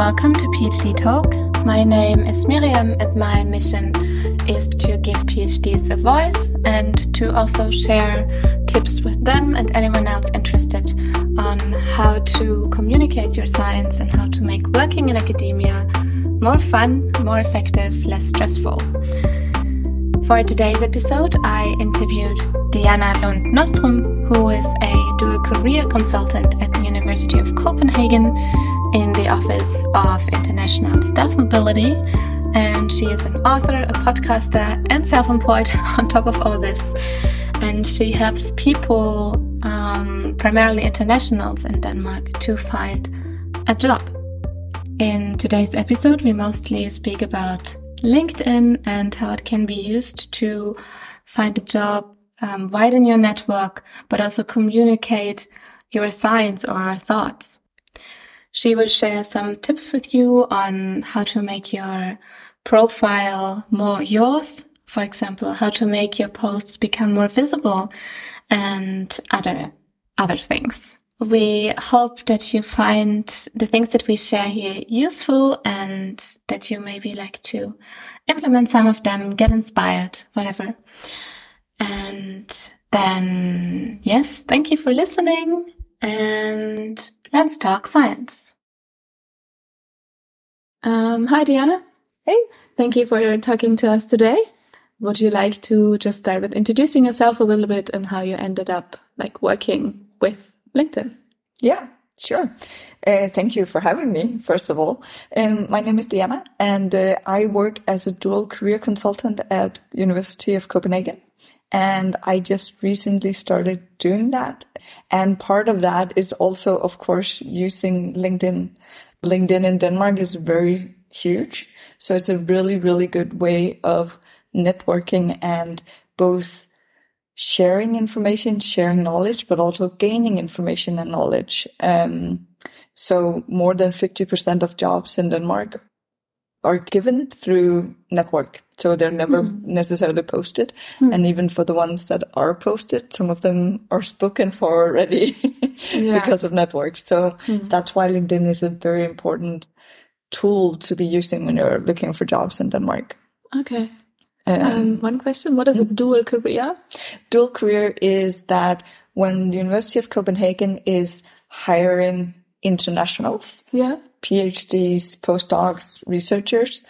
welcome to PhD Talk. My name is Miriam, and my mission is to give PhDs a voice and to also share tips with them and anyone else interested on how to communicate your science and how to make working in academia more fun, more effective, less stressful. For today's episode, I interviewed Diana Lund Nordstrøm, who is a dual career consultant at the University of Copenhagen in the Office of International Staff Mobility. And she is an author, a podcaster, and self employed on top of all this. And she helps people, um, primarily internationals in Denmark, to find a job. In today's episode, we mostly speak about LinkedIn and how it can be used to find a job, um, widen your network, but also communicate your science or thoughts. She will share some tips with you on how to make your profile more yours. For example, how to make your posts become more visible and other, other things. We hope that you find the things that we share here useful and that you maybe like to implement some of them, get inspired, whatever. And then, yes, thank you for listening and let's talk science. Um, hi, Diana. Hey. Thank you for talking to us today. Would you like to just start with introducing yourself a little bit and how you ended up like working with LinkedIn. Yeah, sure. Uh, thank you for having me, first of all. Um, my name is Diana, and uh, I work as a dual career consultant at University of Copenhagen. And I just recently started doing that. And part of that is also, of course, using LinkedIn. LinkedIn in Denmark is very huge. So it's a really, really good way of networking and both sharing information, sharing knowledge, but also gaining information and knowledge. Um, so more than 50% of jobs in Denmark are given through network. So they're never mm. necessarily posted. Mm. And even for the ones that are posted, some of them are spoken for already yeah. because of networks. So mm. that's why LinkedIn is a very important tool to be using when you're looking for jobs in Denmark. Okay. Um, um, one question: What is a dual career? Dual career is that when the University of Copenhagen is hiring internationals, yeah, PhDs, postdocs, researchers,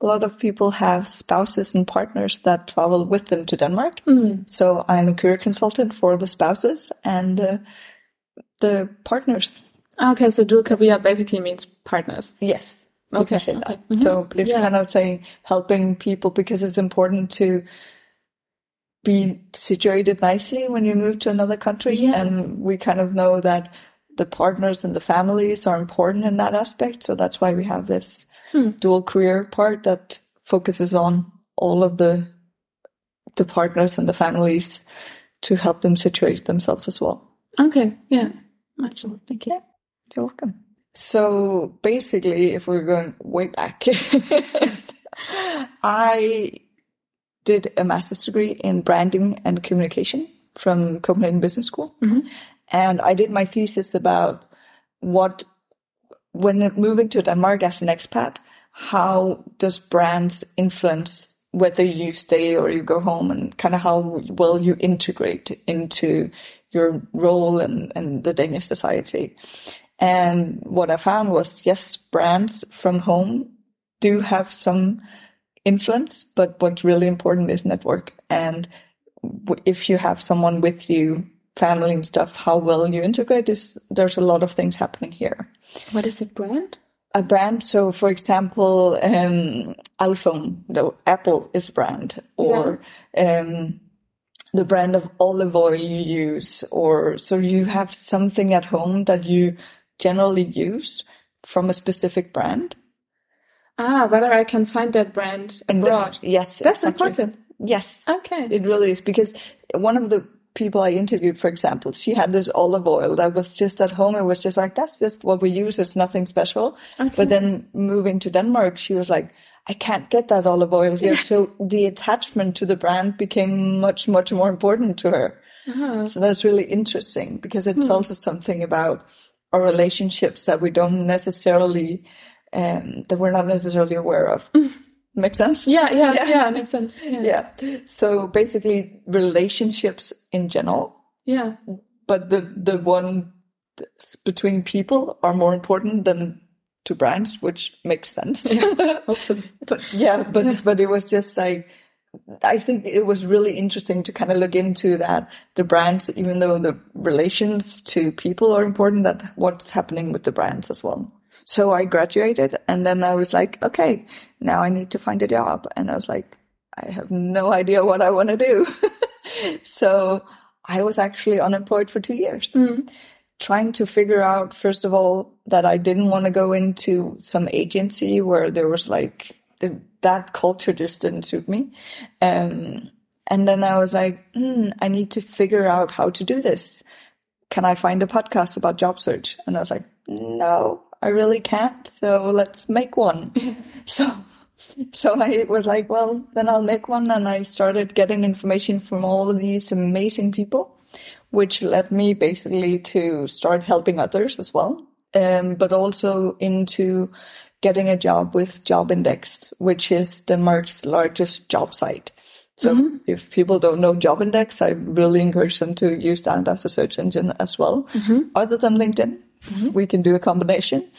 a lot of people have spouses and partners that travel with them to Denmark. Mm. So I'm a career consultant for the spouses and the, the partners. Okay, so dual career basically means partners. Yes. Okay. Say that. Mm-hmm. So it's yeah. kind of saying helping people because it's important to be situated nicely when you move to another country. Yeah. And we kind of know that the partners and the families are important in that aspect. So that's why we have this hmm. dual career part that focuses on all of the the partners and the families to help them situate themselves as well. Okay. Yeah. Excellent. Thank you. You're welcome. So basically, if we're going way back, I did a master's degree in branding and communication from Copenhagen Business School. Mm-hmm. And I did my thesis about what, when moving to Denmark as an expat, how does brands influence whether you stay or you go home and kind of how well you integrate into your role and, the Danish society. And what I found was, yes, brands from home do have some influence, but what's really important is network. And if you have someone with you, family and stuff, how well you integrate is, there's a lot of things happening here. What is a brand? A brand. So, for example, um, iPhone, the Apple is a brand, or yeah. um, the brand of olive oil you use, or so you have something at home that you generally use from a specific brand. Ah, whether I can find that brand abroad. The, yes, that's exactly. important. Yes, okay, it really is because one of the people I interviewed, for example, she had this olive oil that was just at home. It was just like that's just what we use. It's nothing special. Okay. But then moving to Denmark, she was like, I can't get that olive oil here. so the attachment to the brand became much, much more important to her. Uh-huh. So that's really interesting because it tells hmm. us something about our relationships that we don't necessarily um, that we're not necessarily aware of. Make sense? Yeah, yeah, yeah, yeah makes sense. Yeah. yeah. So basically, relationships in general. Yeah. But the the one between people are more important than to brands, which makes sense. Yeah, hopefully. but yeah, but but it was just like I think it was really interesting to kind of look into that the brands, even though the relations to people are important, that what's happening with the brands as well. So I graduated and then I was like, okay, now I need to find a job. And I was like, I have no idea what I want to do. so I was actually unemployed for two years. Mm trying to figure out, first of all, that I didn't want to go into some agency where there was like the, that culture just didn't suit me. Um, and then I was like, mm, I need to figure out how to do this. Can I find a podcast about job search? And I was like, no, I really can't. So let's make one. so, so I was like, well, then I'll make one. And I started getting information from all of these amazing people which led me basically to start helping others as well, um, but also into getting a job with Job Jobindex, which is Denmark's largest job site. So mm-hmm. if people don't know Jobindex, I really encourage them to use that as a search engine as well. Mm-hmm. Other than LinkedIn, mm-hmm. we can do a combination.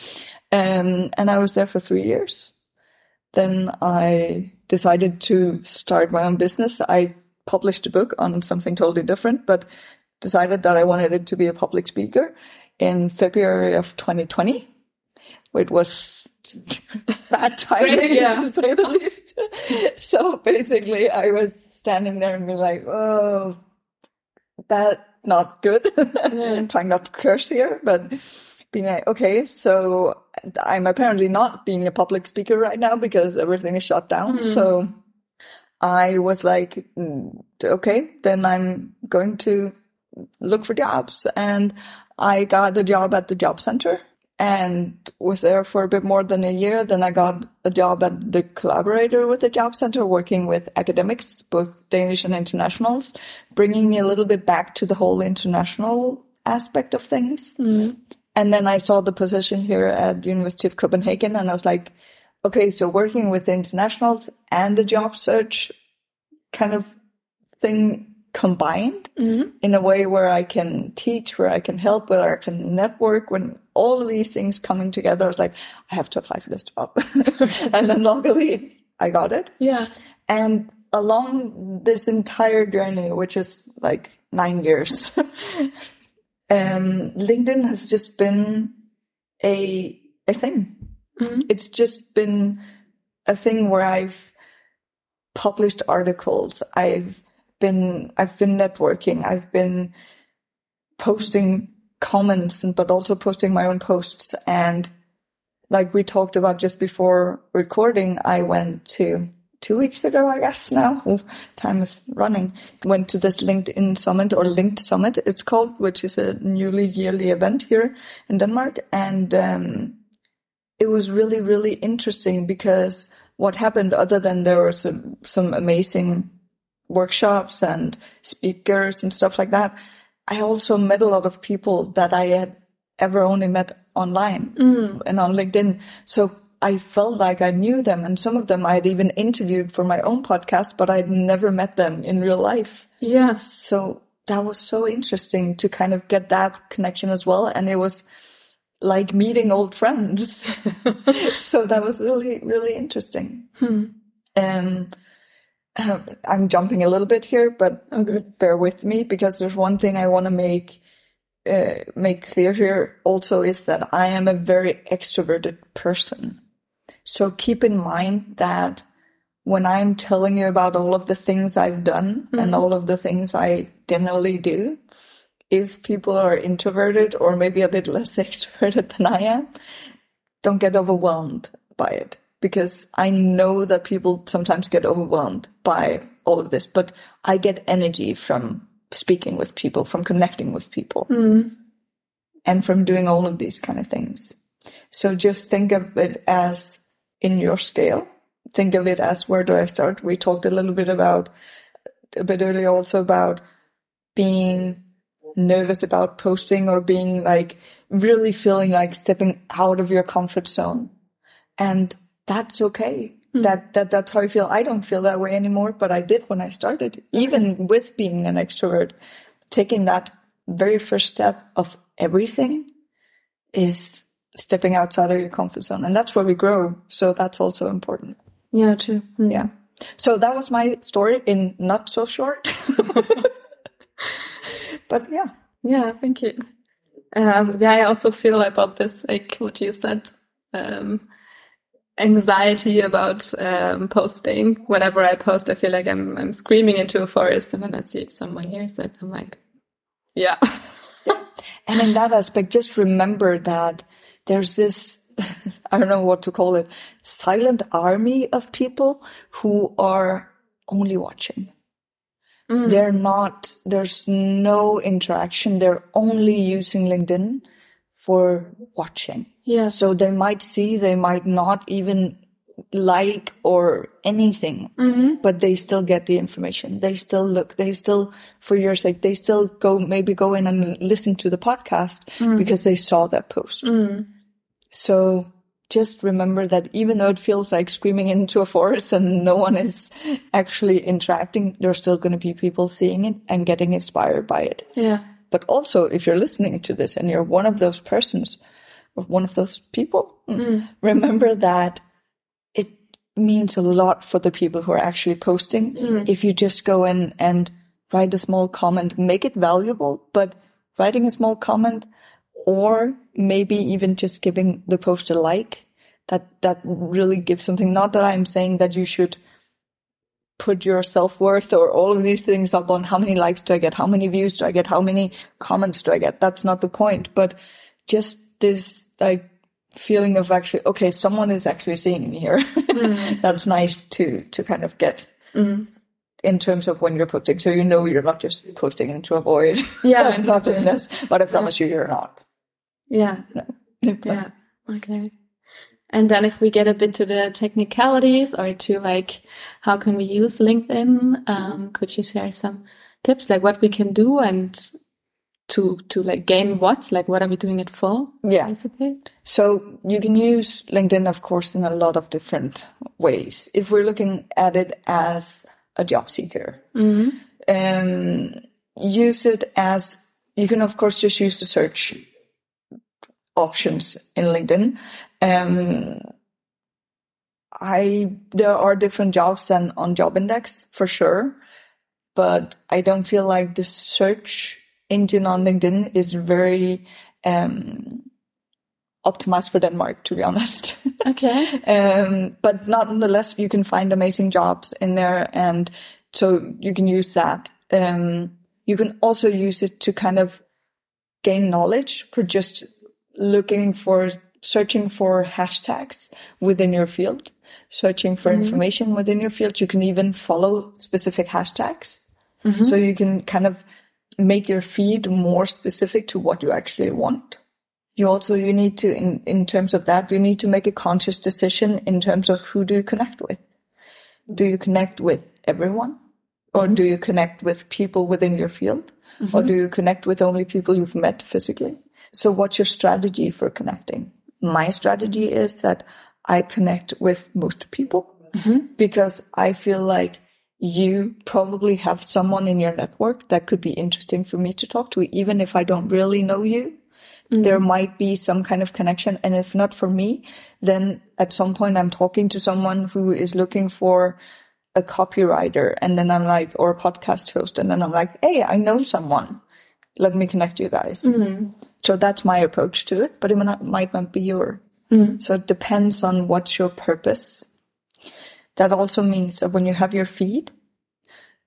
Um, and I was there for three years. Then I decided to start my own business. I published a book on something totally different, but decided that I wanted it to be a public speaker in February of 2020. It was bad timing yeah. to say the least. so basically I was standing there and was like, oh, that not good. I'm trying not to curse here, but being like, okay, so I'm apparently not being a public speaker right now because everything is shut down. Mm. So I was like, mm, okay, then I'm going to look for jobs. And I got a job at the job center and was there for a bit more than a year. Then I got a job at the collaborator with the job center, working with academics, both Danish and internationals, bringing me a little bit back to the whole international aspect of things. Mm. And then I saw the position here at University of Copenhagen and I was like, okay, so working with internationals and the job search kind of thing combined mm-hmm. in a way where I can teach, where I can help, where I can network. When all of these things coming together, I was like, I have to apply for this job. and then luckily I got it. Yeah. And along this entire journey, which is like nine years, um, LinkedIn has just been a, a thing. Mm-hmm. It's just been a thing where I've published articles. I've been I've been networking. I've been posting comments, but also posting my own posts. And like we talked about just before recording, I went to two weeks ago, I guess now. Oh, time is running. Went to this LinkedIn Summit or Linked Summit, it's called, which is a newly yearly event here in Denmark. And um, it was really, really interesting because what happened, other than there were some, some amazing workshops and speakers and stuff like that, I also met a lot of people that I had ever only met online mm. and on LinkedIn. So I felt like I knew them and some of them I had even interviewed for my own podcast, but I'd never met them in real life. Yeah. So that was so interesting to kind of get that connection as well. And it was like meeting old friends. so that was really, really interesting. Hmm. Um, I'm jumping a little bit here, but okay. bear with me because there's one thing I want to make uh, make clear here also is that I am a very extroverted person. So keep in mind that when I'm telling you about all of the things I've done mm-hmm. and all of the things I generally do, if people are introverted or maybe a bit less extroverted than I am, don't get overwhelmed by it because I know that people sometimes get overwhelmed by all of this, but I get energy from speaking with people, from connecting with people, mm. and from doing all of these kind of things. So just think of it as in your scale. Think of it as where do I start? We talked a little bit about a bit earlier also about being nervous about posting or being like really feeling like stepping out of your comfort zone And that's okay. That, that, that's how I feel. I don't feel that way anymore, but I did when I started, even with being an extrovert, taking that very first step of everything is stepping outside of your comfort zone. And that's where we grow. So that's also important. Yeah, true. Mm. Yeah. So that was my story in not so short. but yeah. Yeah, thank you. Um, yeah, I also feel about this, like what you said, um, anxiety about um, posting. Whenever I post, I feel like I'm I'm screaming into a forest, and then I see if someone hears it, I'm like, yeah. yeah. And in that aspect, just remember that there's this I don't know what to call it silent army of people who are only watching. Mm. They're not, there's no interaction. They're only using LinkedIn for watching. Yeah. So they might see, they might not even like or anything, mm-hmm. but they still get the information. They still look, they still, for your sake, they still go, maybe go in and listen to the podcast mm. because they saw that post. Mm. So just remember that even though it feels like screaming into a forest and no one is actually interacting, there's still going to be people seeing it and getting inspired by it. Yeah. But also, if you're listening to this and you're one of those persons one of those people, mm. remember that it means a lot for the people who are actually posting. Mm. If you just go in and write a small comment, make it valuable, but writing a small comment or maybe even just giving the post a like. That that really gives something. Not that I'm saying that you should put your self worth or all of these things up on how many likes do I get, how many views do I get, how many comments do I get. That's not the point. But just this like feeling of actually, okay, someone is actually seeing me here. Mm. That's nice to to kind of get. Mm in terms of when you're posting. So you know you're not just posting into a void. Yeah, I'm not doing this, but I promise you, you're not. Yeah. No. yeah. Okay. And then if we get a bit to the technicalities or to like, how can we use LinkedIn? Um, could you share some tips, like what we can do and to, to like gain what? Like, what are we doing it for? Yeah. Basically. So you can use LinkedIn, of course, in a lot of different ways. If we're looking at it as a job seeker, mm-hmm. um, use it as you can, of course, just use the search options in LinkedIn. Um, I there are different jobs than on Jobindex for sure, but I don't feel like the search engine on LinkedIn is very um, optimized for Denmark, to be honest. Okay. um, but nonetheless, you can find amazing jobs in there, and so you can use that. Um, you can also use it to kind of gain knowledge for just looking for searching for hashtags within your field, searching for mm-hmm. information within your field. You can even follow specific hashtags. Mm-hmm. So you can kind of make your feed more specific to what you actually want. You also, you need to, in, in terms of that, you need to make a conscious decision in terms of who do you connect with. Do you connect with everyone? Or mm-hmm. do you connect with people within your field? Or Mm-hmm. do you connect with only people you've met physically? So what's your strategy for connecting? My strategy is that I connect with most people mm-hmm. because I feel like you probably have someone in your network that could be interesting for me to talk to, even if I don't really know you. Mm-hmm. There might be some kind of connection. And if not for me, then at some point I'm talking to someone who is looking for a copywriter. And then I'm like, or a podcast host. And then I'm like, Hey, I know someone. Let me connect you guys. Mm-hmm. So that's my approach to it, but it might not, might not be your. Mm. So it depends on what's your purpose. That also means that when you have your feed,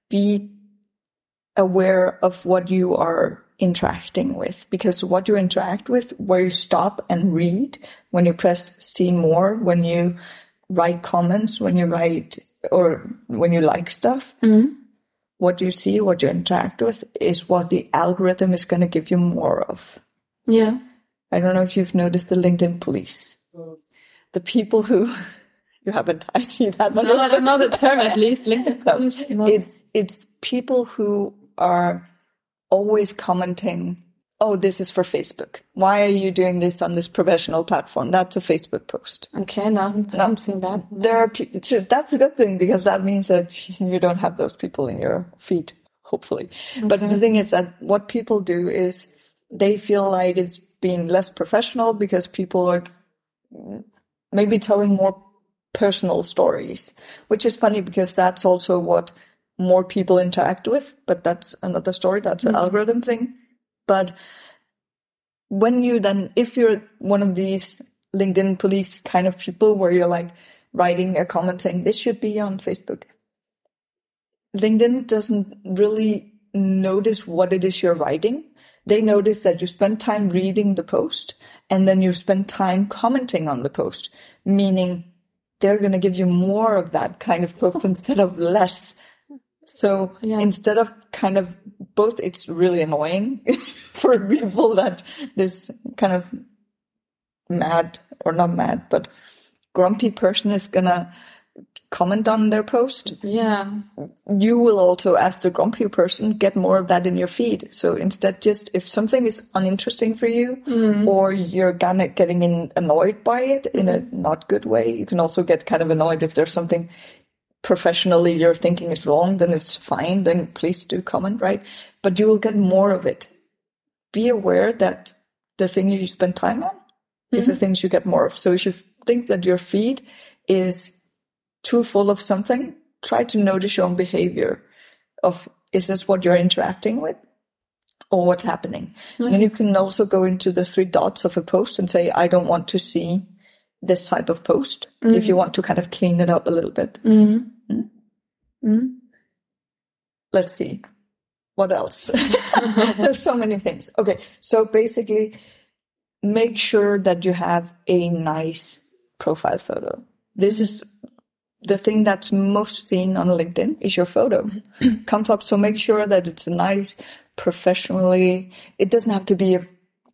be aware of what you are interacting with because what you interact with, where you stop and read, when you press see more, when you write comments, when you write or when you like stuff, mm. what you see, what you interact with is what the algorithm is going to give you more of. Yeah. I don't know if you've noticed the LinkedIn police. The people who you haven't. I see that. No, I don't know the term at least. LinkedIn police. It's it's people who are always commenting oh, this is for Facebook. Why are you doing this on this professional platform? That's a Facebook post. Okay, no, I haven't seen that. There are pe- that's a good thing because that means that you don't have those people in your feed, hopefully. But the thing is that what people do is they feel like it's being less professional because people are maybe telling more personal stories, which is funny because that's also what more people interact with. But that's another story. That's an mm-hmm. algorithm thing. But when you then, if you're one of these LinkedIn police kind of people where you're like writing a comment saying this should be on Facebook, LinkedIn doesn't really notice what it is you're writing. They notice that you spend time reading the post and then you spend time commenting on the post, meaning they're going to give you more of that kind of post instead of less. So Yeah. instead of kind of both, it's really annoying for people that this kind of mad or not mad, but grumpy person is going to comment on their post Yeah. you will also, as the grumpy person, get more of that in your feed. So instead, just if something is uninteresting for you, mm-hmm. or you're kind of getting in, annoyed by it in a not good way, you can also get kind of annoyed if there's something professionally you're thinking is wrong, then it's fine. Then please do comment, right? But you will get more of it. Be aware that the thing you spend time on is the mm-hmm. things you get more of. So if you think that your feed is too full of something, try to notice your own behavior of is this what you're interacting with or what's happening. And you can also go into the three dots of a post and say, I don't want to see this type of post if you mm-hmm. want to kind of clean it up a little bit. Mm. Let's see. What else? There's so many things. Okay. So basically, make sure that you have a nice profile photo. This is the thing that's most seen on LinkedIn is your photo comes up. So make sure that it's a nice, professionally. It doesn't have to be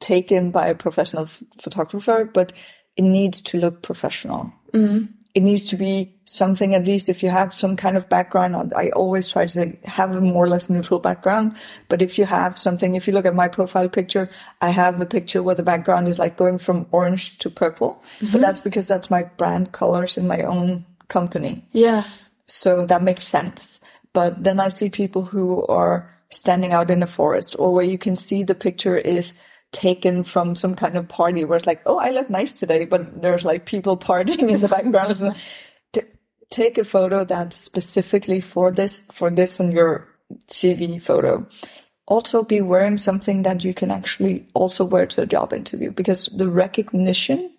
taken by a professional photographer, but it needs to look professional. Mm-hmm. It needs to be something, at least if you have some kind of background. I always try to have a more or less neutral background. But if you have something, if you look at my profile picture, I have the picture where the background is like going from orange to purple. But mm-hmm. that's because that's my brand colors in my own company. Yeah. So that makes sense. But then I see people who are standing out in the forest or where you can see the picture is taken from some kind of party where it's like, oh, I look nice today, but there's like people partying in the background. So t- take a photo that's specifically for this, for this on your CV photo. Also be wearing something that you can actually also wear to a job interview because the recognition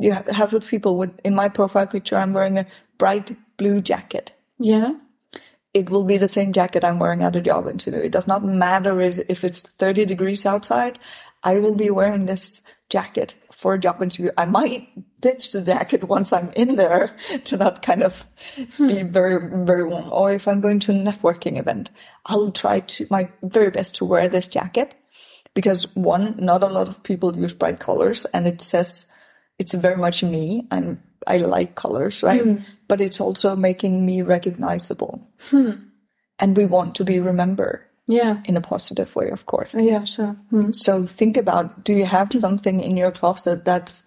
you have with people with in my profile picture i'm wearing a bright blue jacket. Yeah. it will be the same jacket i'm wearing at a job interview. It does not matter if it's 30 degrees outside. I will be wearing this jacket for a job interview. I might ditch the jacket once i'm in there to not kind of hmm. be very very warm. Or if i'm going to a networking event i'll try to my very best to wear this jacket because one not a lot of people use bright colors and it says it's very much me. I'm I like colors, right? Hmm. But it's also making me recognizable. Hmm. And we want to be remembered Yeah. in a positive way, of course. Yeah, sure. Hmm. So think about do you have hmm. something in your closet that's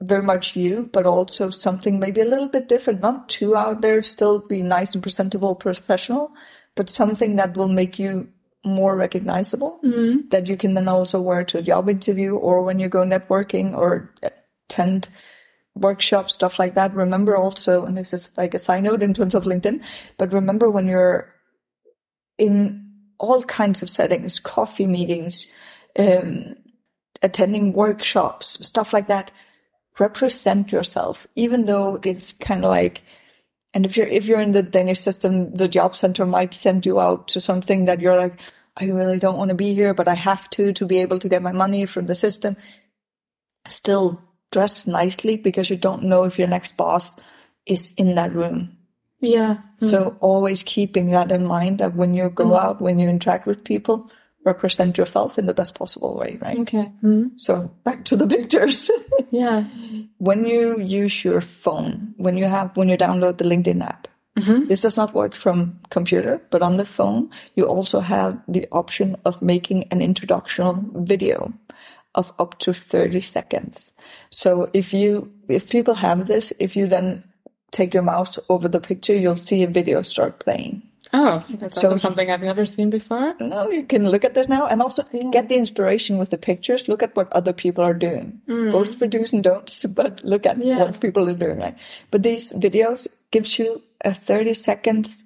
very much you, but also something maybe a little bit different, not too out there, still be nice and presentable, professional, but something that will make you more recognizable that you can then also wear to a job interview or when you go networking or attend workshops, stuff like that. Remember also, and this is like a side note in terms of LinkedIn, but remember when you're in all kinds of settings, coffee meetings, um, attending workshops, stuff like that, represent yourself, even though it's kind of like, and if you're if you're in the Danish system, the job center might send you out to something that you're like, I really don't want to be here, but I have to to be able to get my money from the system. Still dress nicely because you don't know if your next boss is in that room. Yeah. So always keeping that in mind that when you go out, when you interact with people, represent yourself in the best possible way, right? Okay. Hmm. So back to the pictures. Yeah. when you use your phone, when you have when you download the LinkedIn app, Mm-hmm. This does not work from computer, but on the phone, you also have the option of making an introductional video of up to 30 seconds. So if you, if people have this, if you then take your mouse over the picture, you'll see a video start playing. Oh, that's So- something I've never seen before. No, you can look at this now and also get the inspiration with the pictures. Look at what other people are doing, mm. both for do's and don'ts, but look at Yeah. what people are doing. Right? But these videos gives you a 30 seconds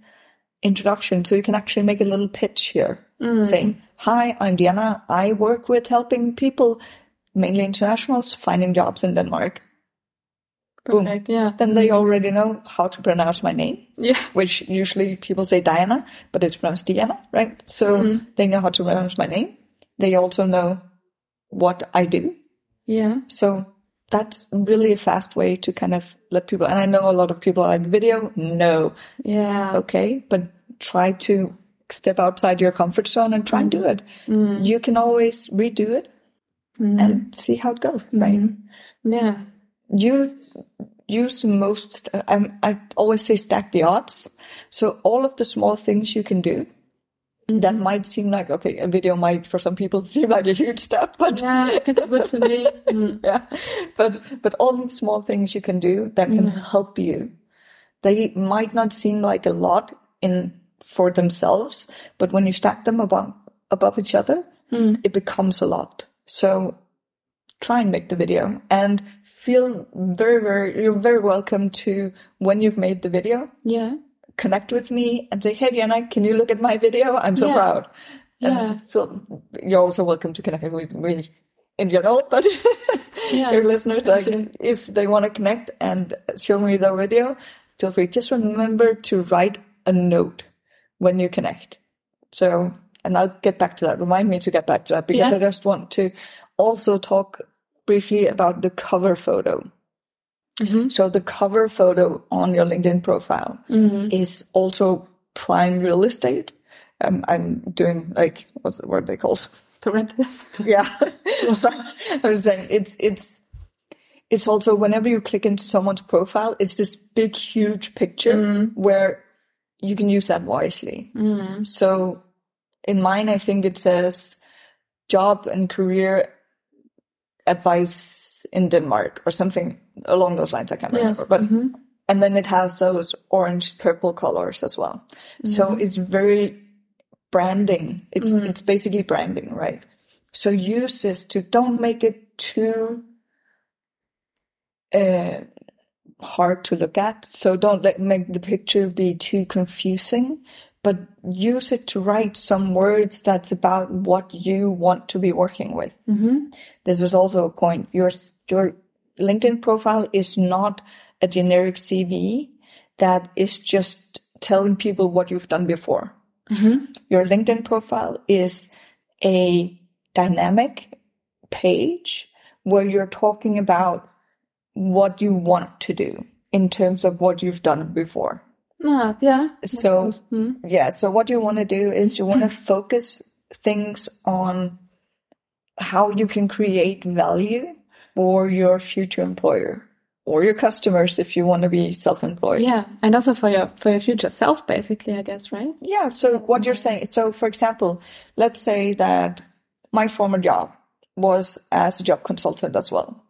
introduction. So you can actually make a little pitch here mm. saying, hi, I'm Diana. I work with helping people, mainly internationals, finding jobs in Denmark. Boom. Yeah. Then they mm. already know how to pronounce my name Yeah. which usually people say Diana, but it's pronounced Diana, right? So mm-hmm. they know how to pronounce my name. They also know what I do. Yeah. So that's really a fast way to kind of let people, and I know a lot of people are like, video, no, Yeah. okay, but try to step outside your comfort zone and try and do it. Mm-hmm. You can always redo it mm-hmm. and see how it goes, right? Mm-hmm. Yeah. you use the most I'm, i always say stack the odds so all of the small things you can do that might seem like okay a video might for some people seem like a huge step but Yeah. But to me, mm, yeah. But but all these small things you can do that can help you they might not seem like a lot in for themselves but when you stack them above above each other it becomes a lot. So try and make the video and feel very very you're very welcome to when you've made the video. Yeah. Connect with me and say hey Diana can you look at my video I'm so Yeah. proud Yeah. and feel, you're also welcome to connect with me in general but Yeah. your listeners like if they want to connect and show me their video feel free just remember to write a note when you connect so and I'll get back to that remind me to get back to that because Yeah. I just want to also talk briefly about the cover photo Mm-hmm. so the cover photo on your LinkedIn profile mm-hmm. is also prime real estate. Um, I'm doing like what's the word they call? Parenthesis. Yeah, So, I was saying it's it's it's also whenever you click into someone's profile, it's this big huge picture mm. where you can use that wisely. Mm. So in mine, I think it says job and career advice in Denmark or something along those lines. I can't remember, Yes. but mm-hmm. and then it has those orange purple colors as well. So mm-hmm. it's very branding. It's mm-hmm. it's basically branding, right? So use this to don't make it too uh, hard to look at. So don't let make the picture be too confusing, but use it to write some words that's about what you want to be working with. Mm-hmm. This is also a point. Your your LinkedIn profile is not a generic CV that is just telling people what you've done before. Mm-hmm. Your LinkedIn profile is a dynamic page where you're talking about what you want to do in terms of what you've done before. Ah, yeah. So, yeah, so what you want to do is you want to focus things on how you can create value for your future employer or your customers if you want to be self-employed. Yeah. And also for your for your future self, basically, I guess, right? Yeah. So what you're saying, so for example, let's say that my former job was as a job consultant as well.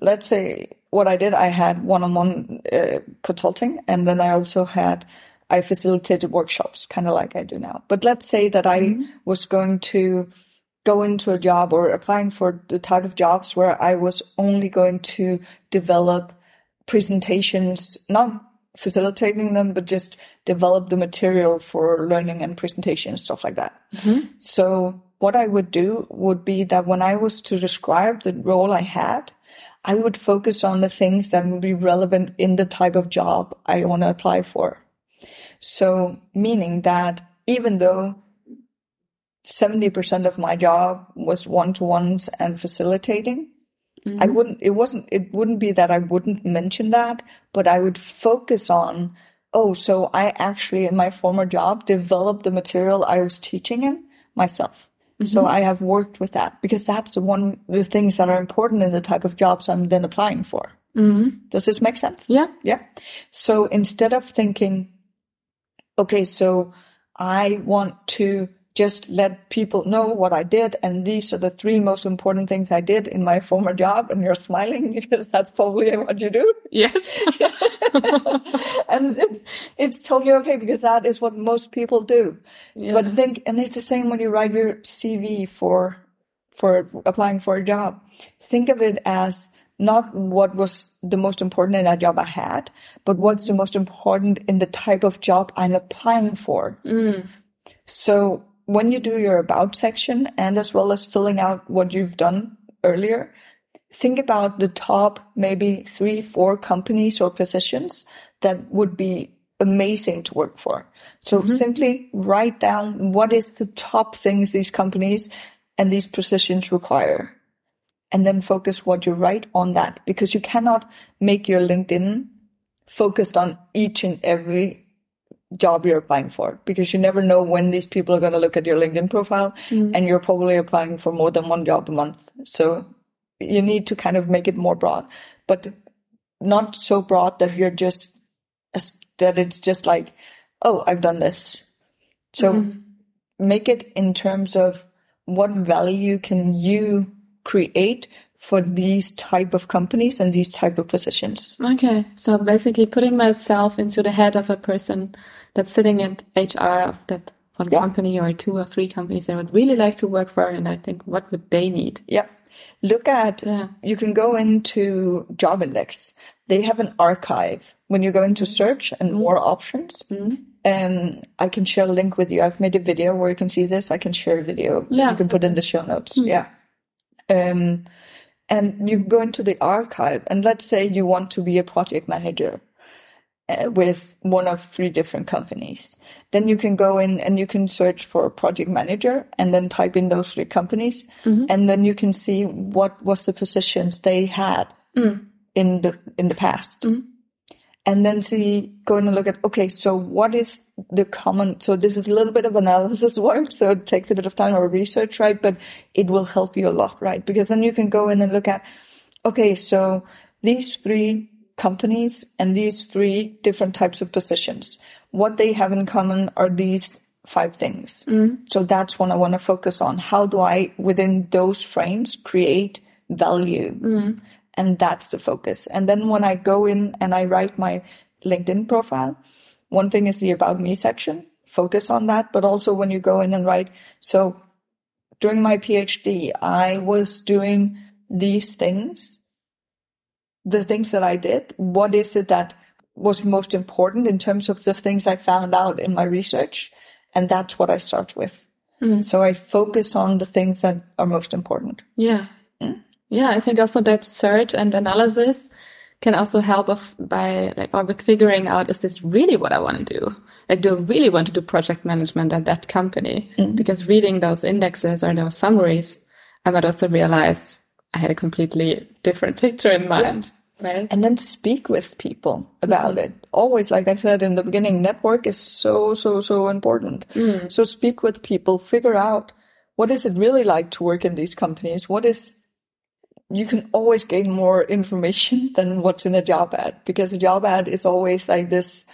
Let's say what I did, I had one-on-one uh, consulting, and then I also had I facilitated workshops, kind of like I do now. But let's say that I was going to go into a job or applying for the type of jobs where I was only going to develop presentations, not facilitating them, but just develop the material for learning and presentation and stuff like that. So what I would do would be that when I was to describe the role I had, I would focus on the things that would be relevant in the type of job I want to apply for. So meaning that even though 70% of my job was one-to-ones and facilitating, I mm-hmm. wouldn't, it wasn't, it wouldn't be that I wouldn't mention that, but I would focus on, oh, so I actually in my former job developed the material I was teaching in myself. So mm-hmm. I have worked with that because that's one of the things that are important in the type of jobs I'm then applying for. Mm-hmm. Does this make sense? Yeah. Yeah. So instead of thinking, okay, so I want to just let people know what I did. And these are the three most important things I did in my former job. And you're smiling because that's probably what you do. Yes. and it's, it's totally okay because that is what most people do. Yeah. But think, and it's the same when you write your CV for, for applying for a job. Think of it as not what was the most important in that job I had, but what's the most important in the type of job I'm applying for. Mm. So when you do your about section and as well as filling out what you've done earlier, think about the top maybe three, four companies or positions that would be amazing to work for. So mm-hmm. simply write down what is the top things these companies and these positions require. And then focus what you write on that because you cannot make your LinkedIn focused on each and every job you're applying for because you never know when these people are going to look at your LinkedIn profile mm-hmm. and you're probably applying for more than one job a month. So you need to kind of make it more broad, but not so broad that you're just that it's just like, oh, I've done this. So mm-hmm. make it in terms of what value can you create for these type of companies and these type of positions. Okay. So basically putting myself into the head of a person that's sitting at HR of that one Yeah. company or two or three companies I would really like to work for. And I think, what would they need? Yeah. Look at, Yeah. you can go into Jobindex. They have an archive. When you go into search and more options, um, I can share a link with you. I've made a video where you can see this. I can share a video. Yeah. You can put in the show notes. Yeah. Um, and you go into the archive and let's say you want to be a project manager Uh, with one of three different companies. Then you can go in and you can search for a project manager and then type in those three companies. Mm-hmm. And then you can see what was the positions they had mm. in the, in the past. Mm-hmm. And then see, go and look at, okay, so what is the common, so this is a little bit of analysis work. So it takes a bit of time or research, right? But it will help you a lot, right? Because then you can go in and look at, okay, so these three companies and these three different types of positions, what they have in common are these five things. Mm. So that's what I want to focus on. How do I, within those frames, create value? Mm. And that's the focus. And then when I go in and I write my LinkedIn profile, one thing is the about me section, focus on that. But also when you go in and write, so during my PhD, I was doing these things, the things that I did. What is it that was most important in terms of the things I found out in my research? And that's what I start with. Mm. So I focus on the things that are most important. Yeah. Mm. Yeah, I think also that search and analysis can also help of by like or with figuring out is this really what I want to do? Like do I really want to do project management at that company? Mm. Because reading those indexes or those summaries, I might also realize I had a completely different picture in mind. Right? and then speak with people about mm-hmm. it. Always, like I said in the beginning, network is so, so, so important. Mm. So speak with people, figure out what is it really like to work in these companies? What is, you can always gain more information than what's in a job ad because a job ad is always like this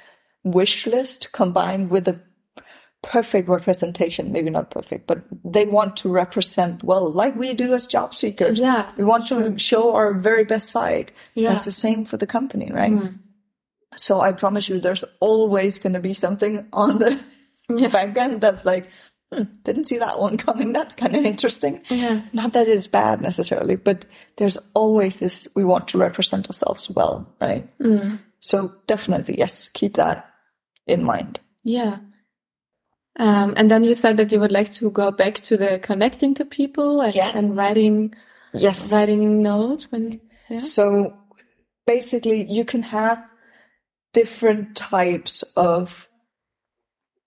wish list combined with a perfect representation. Maybe not perfect, but they want to represent well, like we do as job seekers. Yeah, We want to show our very best side. Yeah. That's the same for the company, right? So I promise you, there's always going to be something on the Yeah. back end that's like, hmm, didn't see that one coming. That's kind of interesting. Yeah. Not that it's bad necessarily, but there's always this, we want to represent ourselves well, right? So definitely, yes, keep that in mind. Yeah. Um, and then you said that you would like to go back to the connecting to people and, Yeah. and writing Yes. writing notes when yeah. So basically, you can have different types of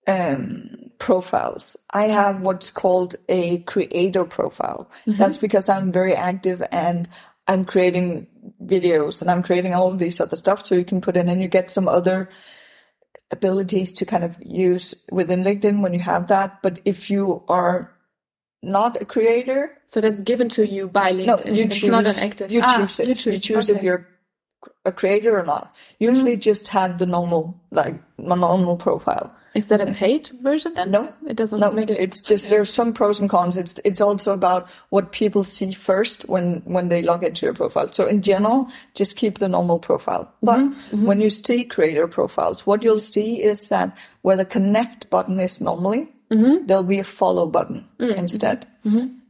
um, profiles. I have what's called a creator profile. That's because I'm very active and I'm creating videos and I'm creating all of these other stuff. So you can put in and you get some other abilities to kind of use within LinkedIn when you have that. But if you are not a creator, So that's given to you by LinkedIn. no, you it's choose. not an active. You Ah, choose it. You choose, You choose if you're a creator or not. Usually just have the normal, like, my normal profile. Is that a paid version then? No, it doesn't No, make it. it's just there's some pros and cons. It's it's also about what people see first when when they log into your profile. So in general, just keep the normal profile. Mm-hmm, but mm-hmm. when you see creator profiles, what you'll see is that where the connect button is normally, mm-hmm. there'll be a follow button mm, instead.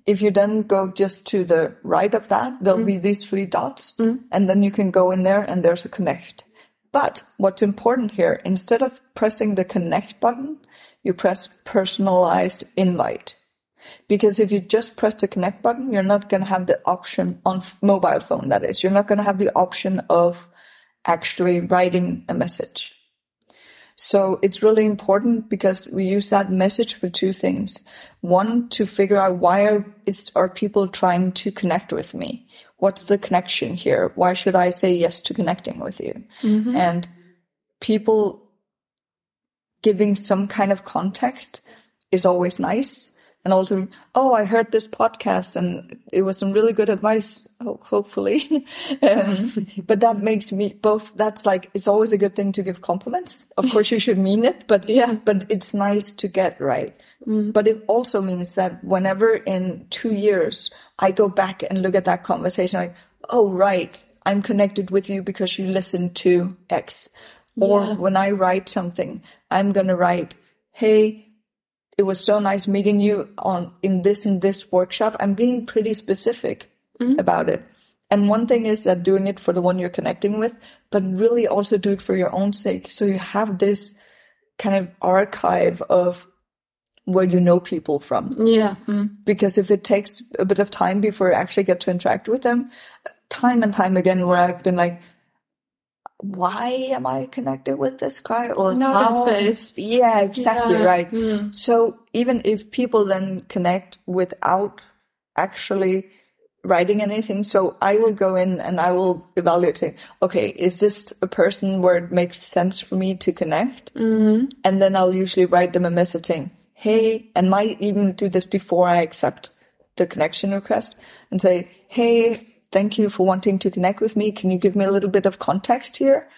If you then go just to the right of that, there'll be mm. these three dots, mm. and then you can go in there and there's a connect. But what's important here, instead of pressing the connect button, you press personalized invite. Because if you just press the connect button, you're not going to have the option on f- mobile phone, that is. You're not going to have the option of actually writing a message. So it's really important because we use that message for two things. One, to figure out why are, is, are people trying to connect with me? What's the connection here? Why should I say yes to connecting with you? Mm-hmm. And people giving some kind of context is always nice. And also, oh, I heard this podcast and it was some really good advice, hopefully. um, but that makes me both, that's like, it's always a good thing to give compliments. Of course, you should mean it, but Yeah. but it's nice to get right. But it also means that whenever in two years I go back and look at that conversation, like, oh, right, I'm connected with you because you listened to X. Or Yeah. when I write something, I'm going to write, hey, it was so nice meeting you on in this and this workshop. I'm being pretty specific about it. And one thing is that doing it for the one you're connecting with, but really also do it for your own sake. So you have this kind of archive of where you know people from. Yeah. Mm. Because if it takes a bit of time before you actually get to interact with them, time and time again, where I've been like, why am I connected with this guy? Or how? that face. Yeah, exactly Yeah. right. Mm. So even if people then connect without actually writing anything, so I will go in and I will evaluate, say, okay, is this a person where it makes sense for me to connect? Mm-hmm. And then I'll usually write them a message saying, hey, and might even do this before I accept the connection request and say, hey, thank you for wanting to connect with me. Can you give me a little bit of context here?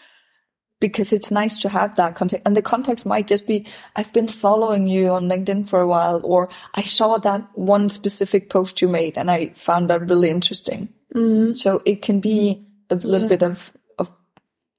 because it's nice to have that context. And the context might just be, I've been following you on LinkedIn for a while, or I saw that one specific post you made and I found that really interesting. Mm-hmm. So it can be a little bit of, of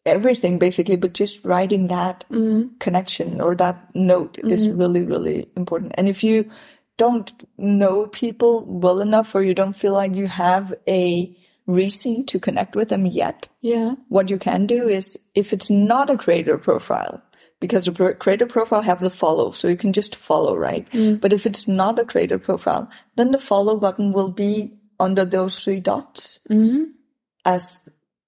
everything basically, but just writing that mm-hmm. connection or that note is mm-hmm. really, really important. And if you don't know people well enough or you don't feel like you have a reason to connect with them yet, Yeah. what you can do is if it's not a creator profile because the creator profile have the follow so you can just follow right? Mm. But if it's not a creator profile then the follow button will be under those three dots. Mm-hmm. As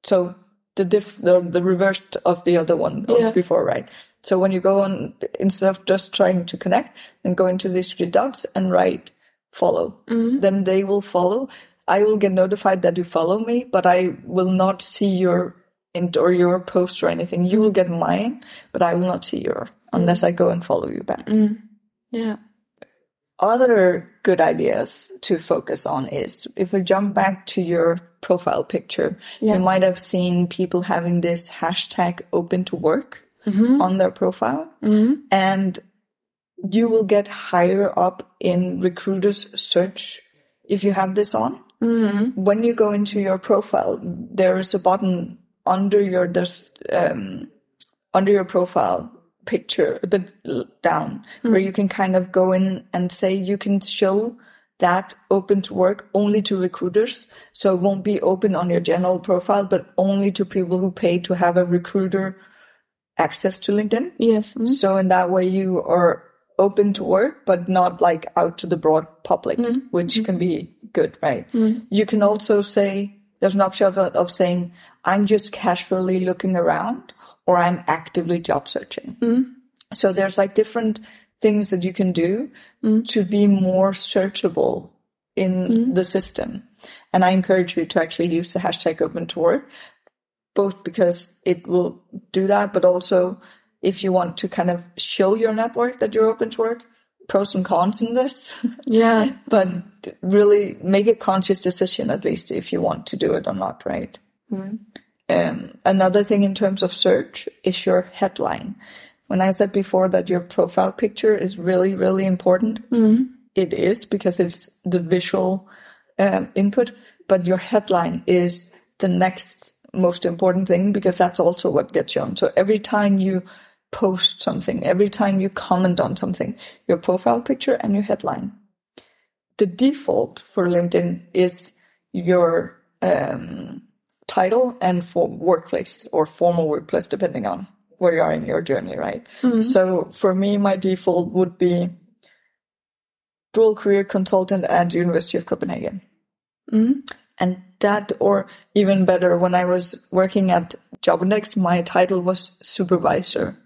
so the diff the, the reverse of the other one Yeah. before right? So when you go on instead of just trying to connect then go into these three dots and write follow. Mm-hmm. Then they will follow i will get notified that you follow me but i will not see your int or your post or anything you will get mine but i will not see your unless i go and follow you back mm. Yeah. other good ideas to focus on is if we jump back to your profile picture, Yes. you might have seen people having this hashtag open to work mm-hmm. on their profile. Mm-hmm. And you will get higher up in recruiters search if you have this on. When you go into your profile, there is a button under your there's um, under your profile picture a bit down where you can kind of go in and say you can show that open to work only to recruiters so it won't be open on your general profile but only to people who pay to have a recruiter access to linkedin Yes. Mm. so in that way you are open to work, but not like out to the broad public, mm. which can be good, right? Mm. You can also say, there's an option of, of saying, I'm just casually looking around or I'm actively job searching. Mm. So there's like different things that you can do to be more searchable in the system. And I encourage you to actually use the hashtag open to work both because it will do that, but also if you want to kind of show your network that you're open to work, pros and cons in this, Yeah. but really make a conscious decision at least if you want to do it or not, right? Um, another thing in terms of search is your headline. When I said before that your profile picture is really, really important, it is because it's the visual um, input, but your headline is the next most important thing because that's also what gets you on. So every time you post something, every time you comment on something, your profile picture and your headline. The default for LinkedIn is your um, title and for workplace or formal workplace, depending on where you are in your journey, right? So for me, my default would be dual career consultant at University of Copenhagen. And that, or even better, when I was working at Jobindex, my title was supervisor.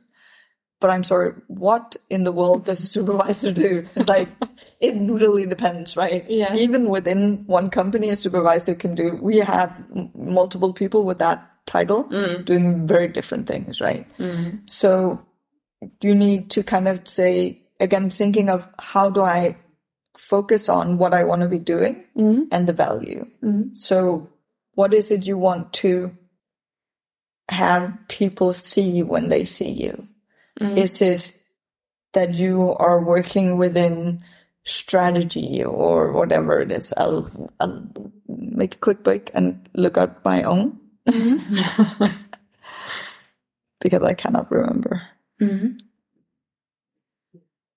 But I'm sorry, what in the world does a supervisor do? Like, it really depends, right? Yeah. Even within one company, a supervisor can do. We have m- multiple people with that title mm. doing very different things, right? Mm. So you need to kind of say, again, thinking of how do I focus on what I want to be doing mm. and the value. So, what is it you want to have people see when they see you? Mm. Is it that you are working within strategy or whatever it is? I'll, I'll make a quick break and look up my own mm-hmm. because I cannot remember. Mm-hmm.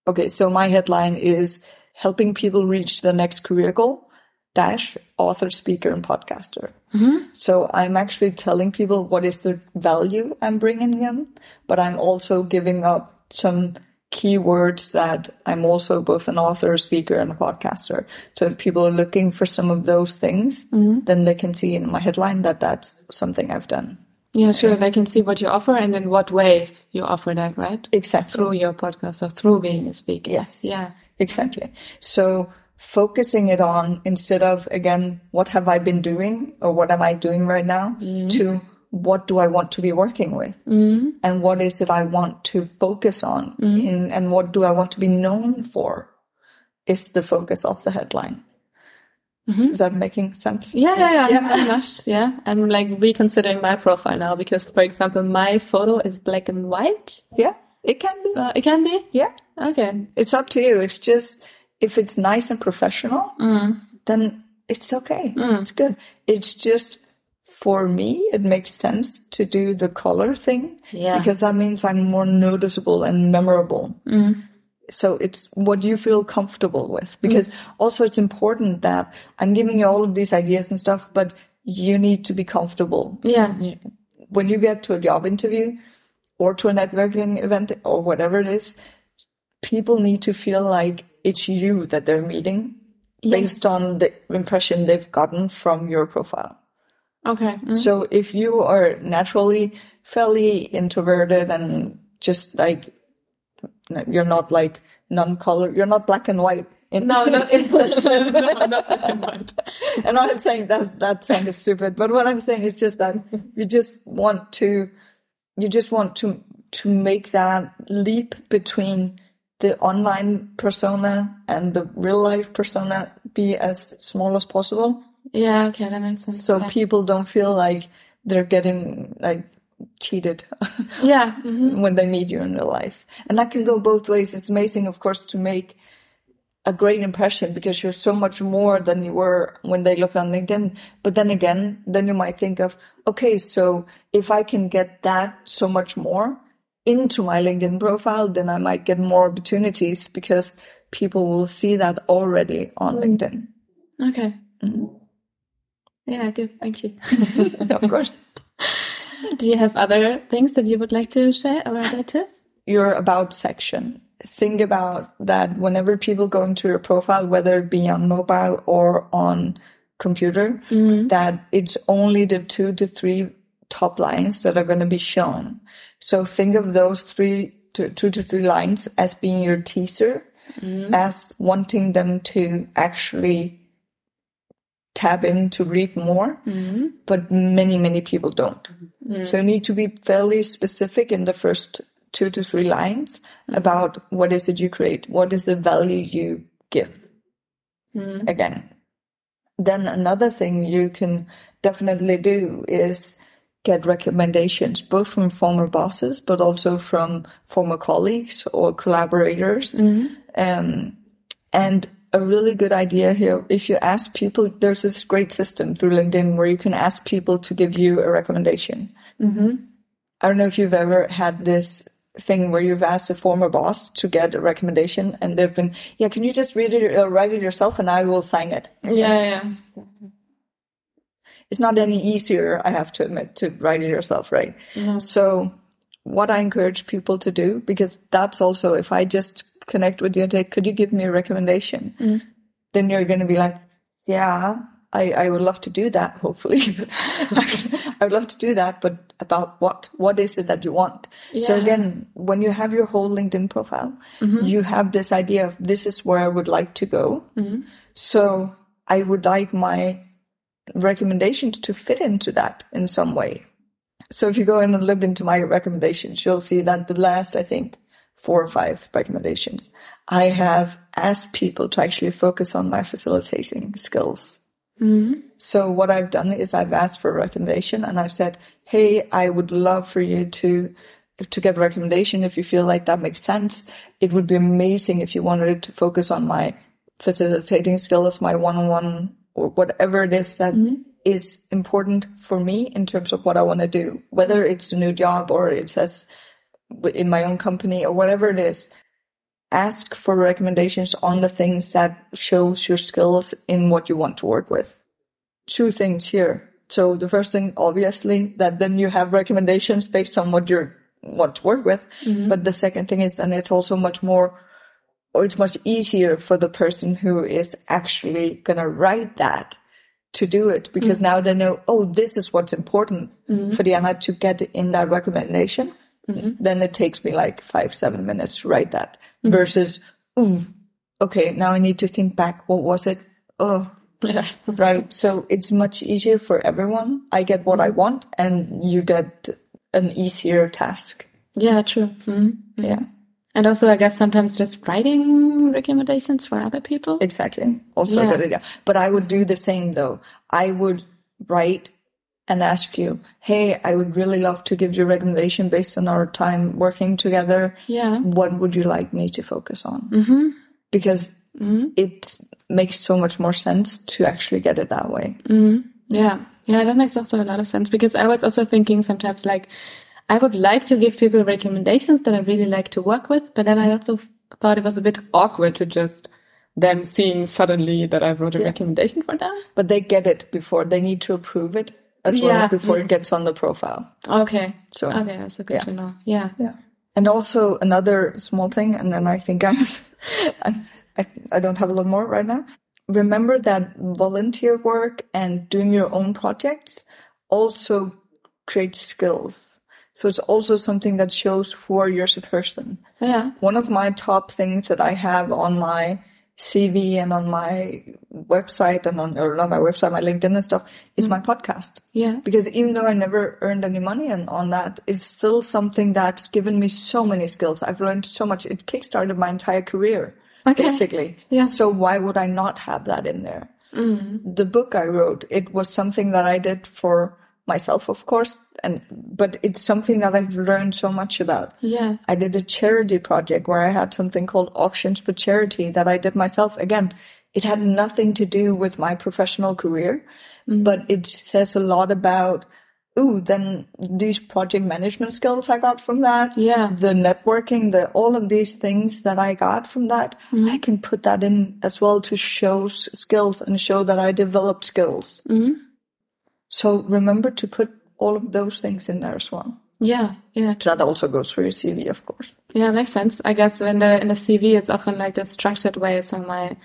Okay, so my headline is helping people reach the next career goal dash author, speaker, and podcaster. Mm-hmm. So I'm actually telling people what is the value I'm bringing in, but I'm also giving up some keywords that I'm also both an author, speaker, and a podcaster. So if people are looking for some of those things, mm-hmm. then they can see in my headline that that's something I've done. Yeah, sure. They can see what you offer and in what ways you offer that, right? Exactly. Through your podcast or through being a speaker. Yes. Yeah. Exactly. So focusing it on instead of again, what have I been doing or what am I doing right now mm-hmm. to what do I want to be working with mm-hmm. and what is it I want to focus on mm-hmm. in, and what do I want to be known for is the focus of the headline. Is that making sense? Yeah, yeah, yeah, very much. Yeah, I'm like reconsidering my profile now because, for example, my photo is black and white. Yeah, it can be. Uh, it can be. Yeah. Okay. It's up to you. It's just if it's nice and professional, mm. then it's okay. Mm. It's good. It's just for me, it makes sense to do the color thing Yeah. because that means I'm more noticeable and memorable. Mm. So it's what you feel comfortable with because also it's important that I'm giving you all of these ideas and stuff, but you need to be comfortable Yeah. when you get to a job interview or to a networking event or whatever it is, people need to feel like it's you that they're meeting based on the impression they've gotten from your profile. Okay. Mm. So if you are naturally fairly introverted and just like you're not like non-color, you're not black and white. In, No, not in person. no, not black and white. and what I'm saying that's that sounded stupid, but what I'm saying is just that you just want to you just want to to make that leap between the online persona and the real life persona be as small as possible Yeah. Okay, that makes sense. so people don't feel like they're getting like cheated yeah. mhm. when they meet you in real life. And that can go both ways. It's amazing, of course, to make a great impression because you're so much more than you were when they look on LinkedIn. But then again, then you might think of, okay, so if I can get that so much more into my LinkedIn profile, then I might get more opportunities because people will see that already on mm. LinkedIn. Okay. Mm-hmm. Yeah. Good. Thank you. of course. Do you have other things that you would like to share or other tips? your about section. Think about that whenever people go into your profile, whether it be on mobile or on computer, mm-hmm. that it's only the two to three top lines that are going to be shown. So think of those three to two to three lines as being your teaser, mm-hmm. as wanting them to actually tab in to read more, mm-hmm. but many, many people don't. Mm-hmm. So you need to be fairly specific in the first two to three lines about what is it you create, what is the value you give. Again. Then another thing you can definitely do is get recommendations both from former bosses, but also from former colleagues or collaborators. Mm-hmm. Um, and a really good idea here, if you ask people, there's this great system through LinkedIn where you can ask people to give you a recommendation. Mm-hmm. I don't know if you've ever had this thing where you've asked a former boss to get a recommendation and they've been, yeah, can you just read it or write it yourself and I will sign it. Yeah, yeah. It's not any easier, I have to admit, to write it yourself, right? So what I encourage people to do, because that's also, if I just connect with you and say, could you give me a recommendation? Mm-hmm. Then you're going to be like, yeah, I, I would love to do that, hopefully. But I would love to do that, but about what? What is it that you want? So again, when you have your whole LinkedIn profile, mm-hmm. you have this idea of this is where I would like to go. Mm-hmm. So I would like my recommendations to fit into that in some way. So if you go in and look into my recommendations, you'll see that the last, I think, four or five recommendations, I have asked people to actually focus on my facilitating skills. Mm-hmm. So what I've done is I've asked for a recommendation and I've said, Hey, I would love for you to, to get a recommendation if you feel like that makes sense. It would be amazing if you wanted to focus on my facilitating skills, my one-on-one or whatever it is that mm-hmm. is important for me in terms of what I want to do, whether it's a new job or it says in my own company or whatever it is ask for recommendations on the things that shows your skills in what you want to work with. Two things here. So the first thing, obviously, that then you have recommendations based on what you want to work with. Mm-hmm. But the second thing is then it's also much more, or it's much easier for the person who is actually going to write that to do it because mm. now they know, oh, this is what's important mm-hmm. for Diana to get in that recommendation. Mm-hmm. Then it takes me like five, seven minutes to write that mm-hmm. versus, "Ooh, okay, now I need to think back. What was it? Oh, Yeah. right. So it's much easier for everyone. I get what I want and you get an easier task. Yeah, true. Mhm. Yeah, And also, I guess sometimes just writing recommendations for other people. exactly. Also a Yeah. good idea. But I would do the same though. I would write and ask you, Hey, I would really love to give you a recommendation based on our time working together. Yeah. What would you like me to focus on? Mm-hmm. Because it makes so much more sense to actually get it that way. Yeah. Yeah, that makes also a lot of sense because I was also thinking sometimes like I would like to give people recommendations that I really like to work with, but then I also thought it was a bit awkward to just them seeing suddenly that I wrote a recommendation for them. But they get it before they need to approve it as well Yeah. before it mm. gets on the profile. Okay. So Okay, that's good Yeah. to know. Yeah. Yeah. And also another small thing, and then I think I'm, I'm I, I don't have a lot more right now. Remember that volunteer work and doing your own projects also creates skills. So it's also something that shows you as a person. Yeah. One of my top things that I have on my CV and on my website and on, or not my website, my LinkedIn and stuff is my podcast. Yeah. Because even though I never earned any money on, on that, it's still something that's given me so many skills. I've learned so much. It kickstarted my entire career, Okay. basically. Yeah. So why would I not have that in there? Mm. The book I wrote, it was something that I did for myself, of course, and but it's something that I've learned so much about. Yeah. I did a charity project where I had something called auctions for charity that I did myself. Again, it had nothing to do with my professional career, mm. but it says a lot about, ooh, then these project management skills I got from that. Yeah. The networking, the, all of these things that I got from that, mm. I can put that in as well to show s- skills and show that I developed skills. Mm. So remember to put all of those things in there as well. Yeah. Yeah. That also goes for your CV, of course. Yeah, makes sense. I guess in the in the CV, it's often like the structured way. So my,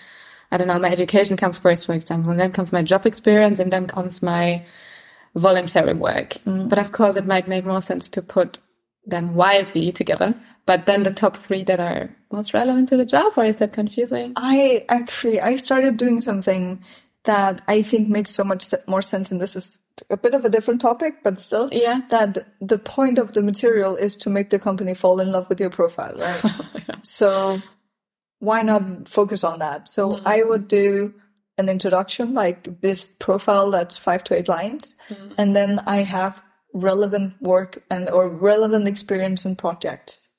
I don't know, my education comes first, for example, and then comes my job experience, and then comes my voluntary work. Mm. But of course, it might make more sense to put them widely together. But then the top three that are most relevant to the job, or is that confusing? I actually I started doing something that I think makes so much more sense, and this is a bit of a different topic, but still, Yeah. That the point of the material is to make the company fall in love with your profile, right? So why not focus on that? So mm-hmm. I would do an introduction, like this profile that's five to eight lines, mm-hmm. and then I have relevant work and or relevant experience and projects.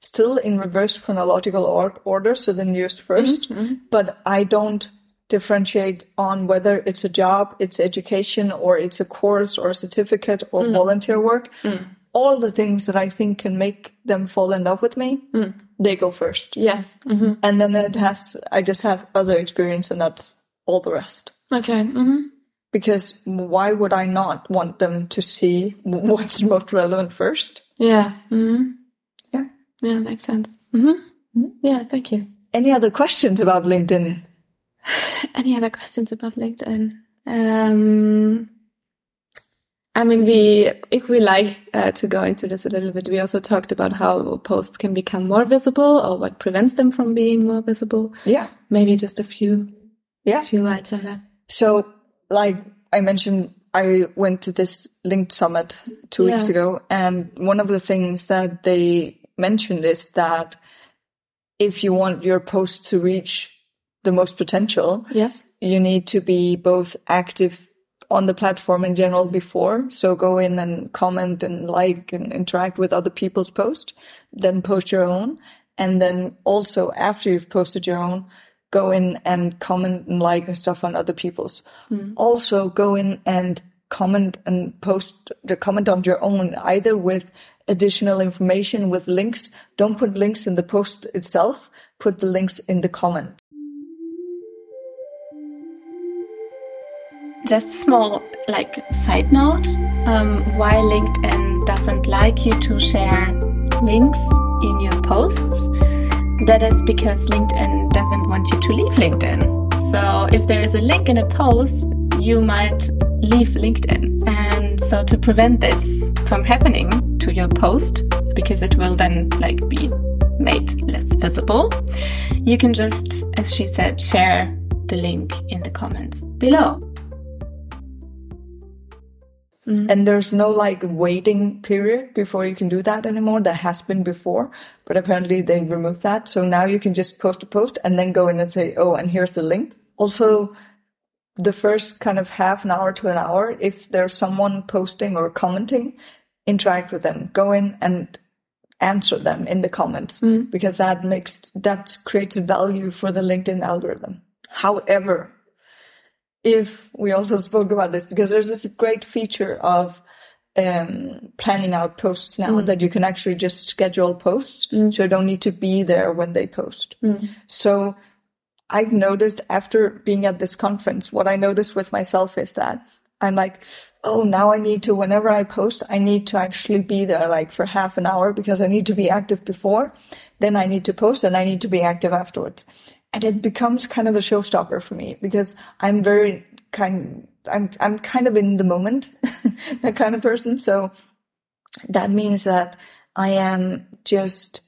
Still in reverse chronological or- order, so the newest 1st mm-hmm. but I don't differentiate on whether it's a job, it's education, or it's a course or a certificate or volunteer work. All the things that I think can make them fall in love with me, they go first. Yes. hmm And then it has, I just have other experience and that's all the rest. Okay. hmm Because why would I not want them to see what's most relevant first? Yeah. hmm Yeah. Yeah, makes sense. hmm Yeah, thank you. Any other questions about LinkedIn? Any other questions about LinkedIn? Um, I mean, we, if we like uh, to go into this a little bit, we also talked about how posts can become more visible or what prevents them from being more visible. Yeah. Maybe just a few, Yeah. few lights on that. So, like I mentioned, I went to this linked summit two weeks ago, and one of the things that they mentioned is that if you want your post to reach the most potential, Yes. you need to be both active on the platform in general before. So go in and comment and like and interact with other people's posts, then post your own. And then also after you've posted your own, go in and comment and like and stuff on other people's. Hmm. Also go in and comment and post the comment on your own, either with additional information with links. Don't put links in the post itself. Put the links in the comment. Just a small, like, side note, um, why LinkedIn doesn't like you to share links in your posts. That is because LinkedIn doesn't want you to leave LinkedIn. So if there is a link in a post, you might leave LinkedIn. And so to prevent this from happening to your post, because it will then like be made less visible, you can just, as she said, share the link in the comments below. Mm-hmm. And there's no like waiting period before you can do that anymore. There has been before, but apparently they removed that. So now you can just post a post and then go in and say, oh, and here's the link. Also, the first kind of half an hour to an hour, if there's someone posting or commenting, interact with them. Go in and answer them in the comments mm-hmm. because that makes, that creates value for the LinkedIn algorithm. However, if we also spoke about this because there's this great feature of um, planning out posts now mm. that you can actually just schedule posts mm. so you don't need to be there when they post. Mm. So I've noticed after being at this conference, what I noticed with myself is that I'm like, oh, now I need to, whenever I post, I need to actually be there like for half an hour because I need to be active before. Then I need to post and I need to be active afterwards. And it becomes kind of a showstopper for me because I'm very kind, I'm, I'm kind of in the moment, that kind of person. So that means that I am just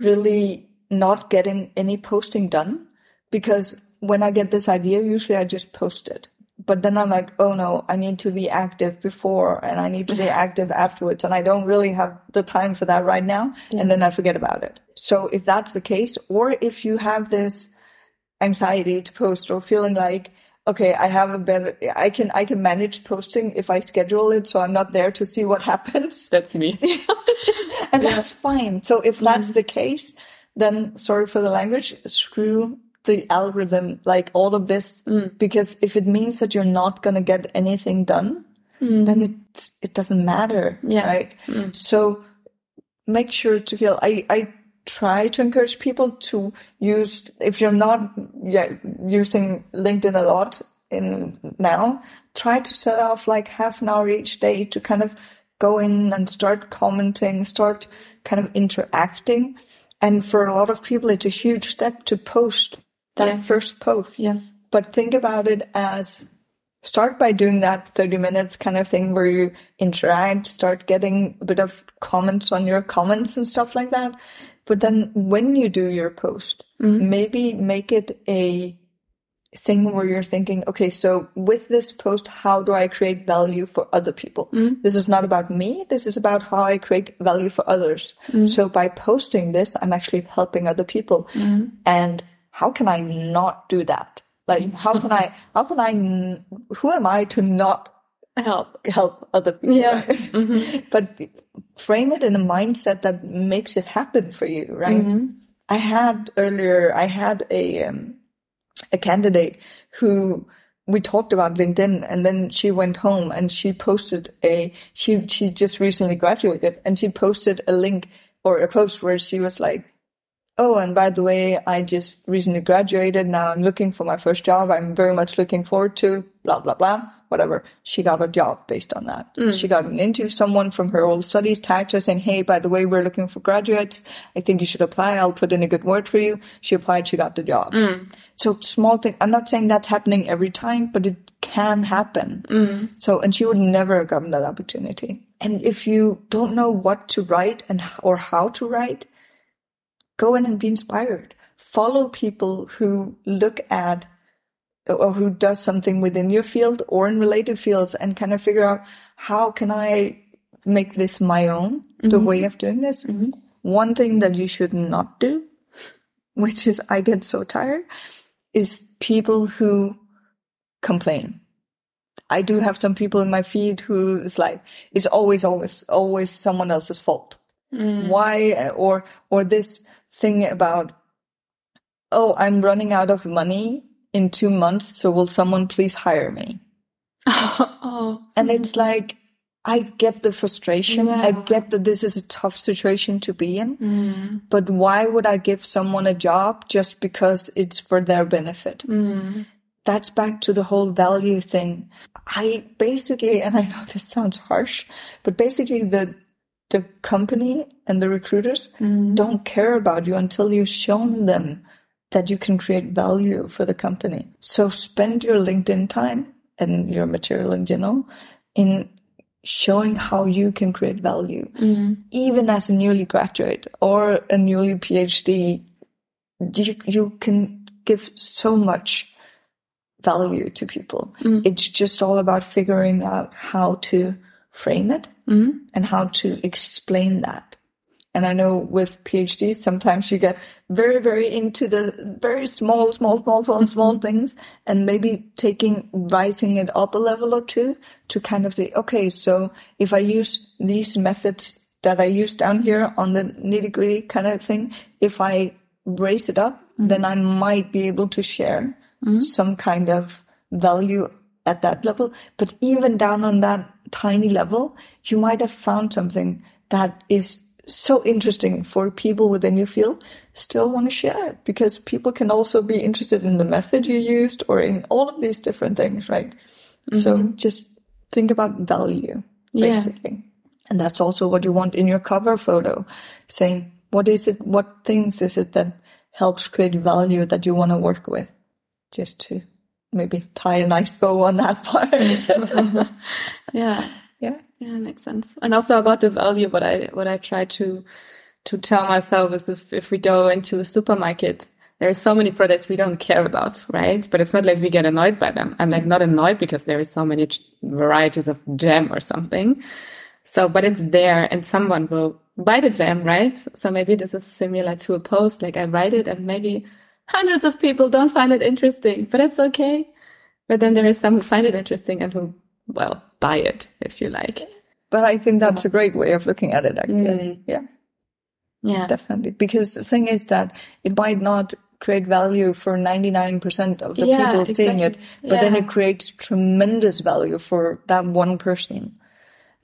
really not getting any posting done because when I get this idea, usually I just post it. But then I'm like, oh no, I need to be active before and I need to be active afterwards. And I don't really have the time for that right now. And then I forget about it. So if that's the case, or if you have this anxiety to post or feeling like, okay, I have a better, I can, I can manage posting if I schedule it. So I'm not there to see what happens. That's me. and that's fine. So if that's mm-hmm. the case, then sorry for the language, screw the algorithm, like all of this, mm. because if it means that you're not going to get anything done, mm. then it, it doesn't matter. Yeah. Right. Mm. So make sure to feel, I, I try to encourage people to use, if you're not yeah, using LinkedIn a lot in now, try to set off like half an hour each day to kind of go in and start commenting, start kind of interacting. And for a lot of people, it's a huge step to post that Yeah. first post. yes. But think about it as start by doing that 30 minutes kind of thing where you interact, start getting a bit of comments on your comments and stuff like that. But then when you do your post, mm-hmm. maybe make it a thing where you're thinking, okay, so with this post, how do I create value for other people? Mm-hmm. This is not about me. This is about how I create value for others. Mm-hmm. So by posting this, I'm actually helping other people. And how can I not do that? Like, how can I, how can I, who am I to not help help other people. Yeah. right? Mm-hmm. but frame it in a mindset that makes it happen for you, right? Mm-hmm. I had earlier, I had a um, a candidate who we talked about LinkedIn, and then she went home and she posted a she she just recently graduated, and she posted a link or a post where she was like, "Oh, and by the way, I just recently graduated. Now I'm looking for my first job. I'm very much looking forward to blah blah blah." Whatever. She got a job based on that. Mm. She got an interview. Someone from her old studies tagged her saying, Hey, by the way, we're looking for graduates. I think you should apply. I'll put in a good word for you. She applied. She got the job. Mm. So small thing. I'm not saying that's happening every time, but it can happen. Mm. So, and she would never have gotten that opportunity. And if you don't know what to write and or how to write, go in and be inspired. Follow people who look at or who does something within your field or in related fields and kind of figure out how can I make this my own, the mm-hmm. way of doing this. Mm-hmm. One thing that you should not do, which is I get so tired, is people who complain. I do have some people in my feed who is like, it's always, always, always someone else's fault. Mm. Why, or, or this thing about, oh, I'm running out of money in two months, so will someone please hire me? oh, And it's mm. like, I get the frustration. I get that this is a tough situation to be in. Mm. But why would I give someone a job just because it's for their benefit? Mm. That's back to the whole value thing. I basically, and I know this sounds harsh, but basically the the company and the recruiters don't care about you until you've shown them that you can create value for the company. So spend your LinkedIn time and your material in general in showing how you can create value. Mm-hmm. Even as a newly graduate or a newly PhD, you, you can give so much value to people. Mm-hmm. It's just all about figuring out how to frame it mm-hmm. and how to explain that. And I know with PhDs, sometimes you get very, very into the very small, small, small, small, mm-hmm. small things and maybe taking, rising it up a level or two to kind of say, okay, so if I use these methods that I use down here on the nitty gritty kind of thing, if I raise it up, mm-hmm. then I might be able to share mm-hmm. some kind of value at that level. But even down on that tiny level, you might have found something that is so interesting for people within your field still want to share it because people can also be interested in the method you used or in all of these different things, right? So mm-hmm. just think about value, Yeah. And that's also what you want in your cover photo, saying, what is it, what things is it that helps create value that you want to work with? Just to maybe tie a nice bow on that part. yeah. yeah. Yeah, it makes sense. And also about the value, what I what I try to to tell myself is if if we go into a supermarket, there are so many products we don't care about, right? But it's not like we get annoyed by them. I'm like not annoyed because there is so many varieties of jam or something. So, but it's there, and someone will buy the jam, right? So maybe this is similar to a post. Like I write it, and maybe hundreds of people don't find it interesting, but it's okay. But then there is some who find it interesting and who, well, buy it if you like. But I think that's a great way of looking at it, actually. Yeah. Yeah. Definitely. Because the thing is that it might not create value for 99% of the Yeah, people seeing it, exactly. but then it creates tremendous value for that one person.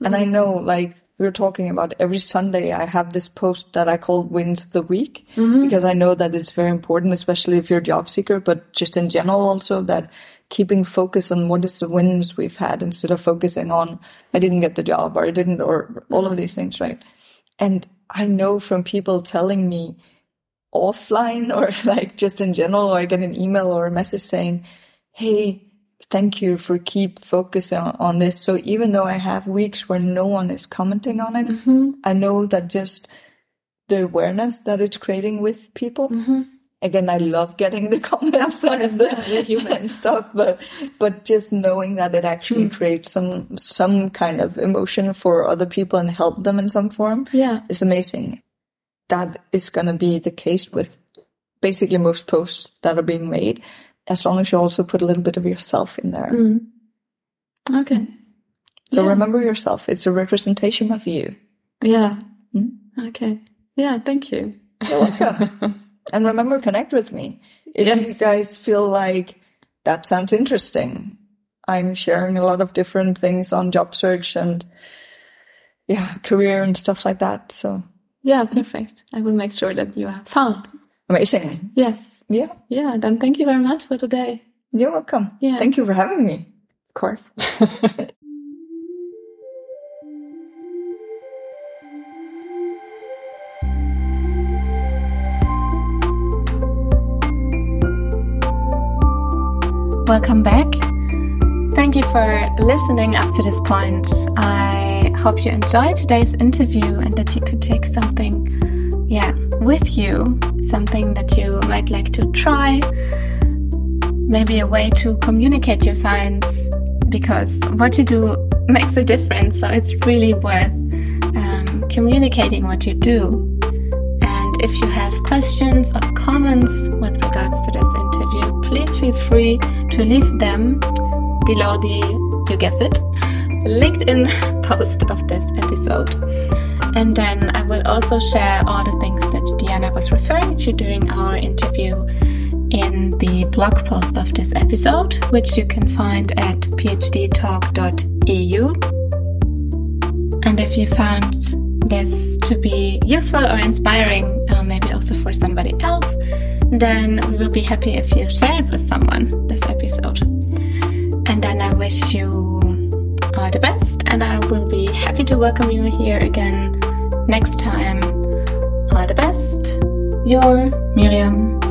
And. I know, like, we are talking about every Sunday, I have this post that I call Wins of the Week Mm-hmm. because I know that it's very important, especially if you're a job seeker, but just in general also that keeping focus on what is the wins we've had instead of focusing on I didn't get the job or I didn't or all of mm-hmm. these things, right? And I know from people telling me offline or like just in general, or I get an email or a message saying, Hey, thank you for keep focusing on, on this. So even though I have weeks where no one is commenting on it, mm-hmm. I know that just the awareness that it's creating with people. Mm-hmm. Again, I love getting the comments and, the- human. stuff, but but just knowing that it actually creates some some kind of emotion for other people and help them in some form Yeah. is amazing. That is going to be the case with basically most posts that are being made, as long as you also put a little bit of yourself in there. Okay. So Yeah. remember yourself. It's a representation of you. Yeah. Hmm? Okay. Yeah. Thank you. You're welcome. and remember, connect with me. If Yes. you guys feel like that sounds interesting, I'm sharing a lot of different things on job search and yeah, career and stuff like that. So Yeah. Perfect. I will make sure that you are found. amazing. Yes. Yeah, Yeah. Then thank you very much for today. you're welcome. Yeah. Thank you for having me. Of course. Welcome back. Thank you for listening up to this point. I hope you enjoyed today's interview and that you could take something, yeah, with you, something that you might like to try, maybe a way to communicate your science because what you do makes a difference. So it's really worth um, communicating what you do. And if you have questions or comments with regards to this interview, please feel free to leave them below the, you guess it, LinkedIn post of this episode. And then I will also share all the things that Diana was referring to during our interview in the blog post of this episode, which you can find at phdtalk.eu. And if you found this to be useful or inspiring, uh, maybe also for somebody else, then we will be happy if you share it with someone, this episode. And then I wish you all the best, and I will be happy to welcome you here again next time. All the best, your Miriam.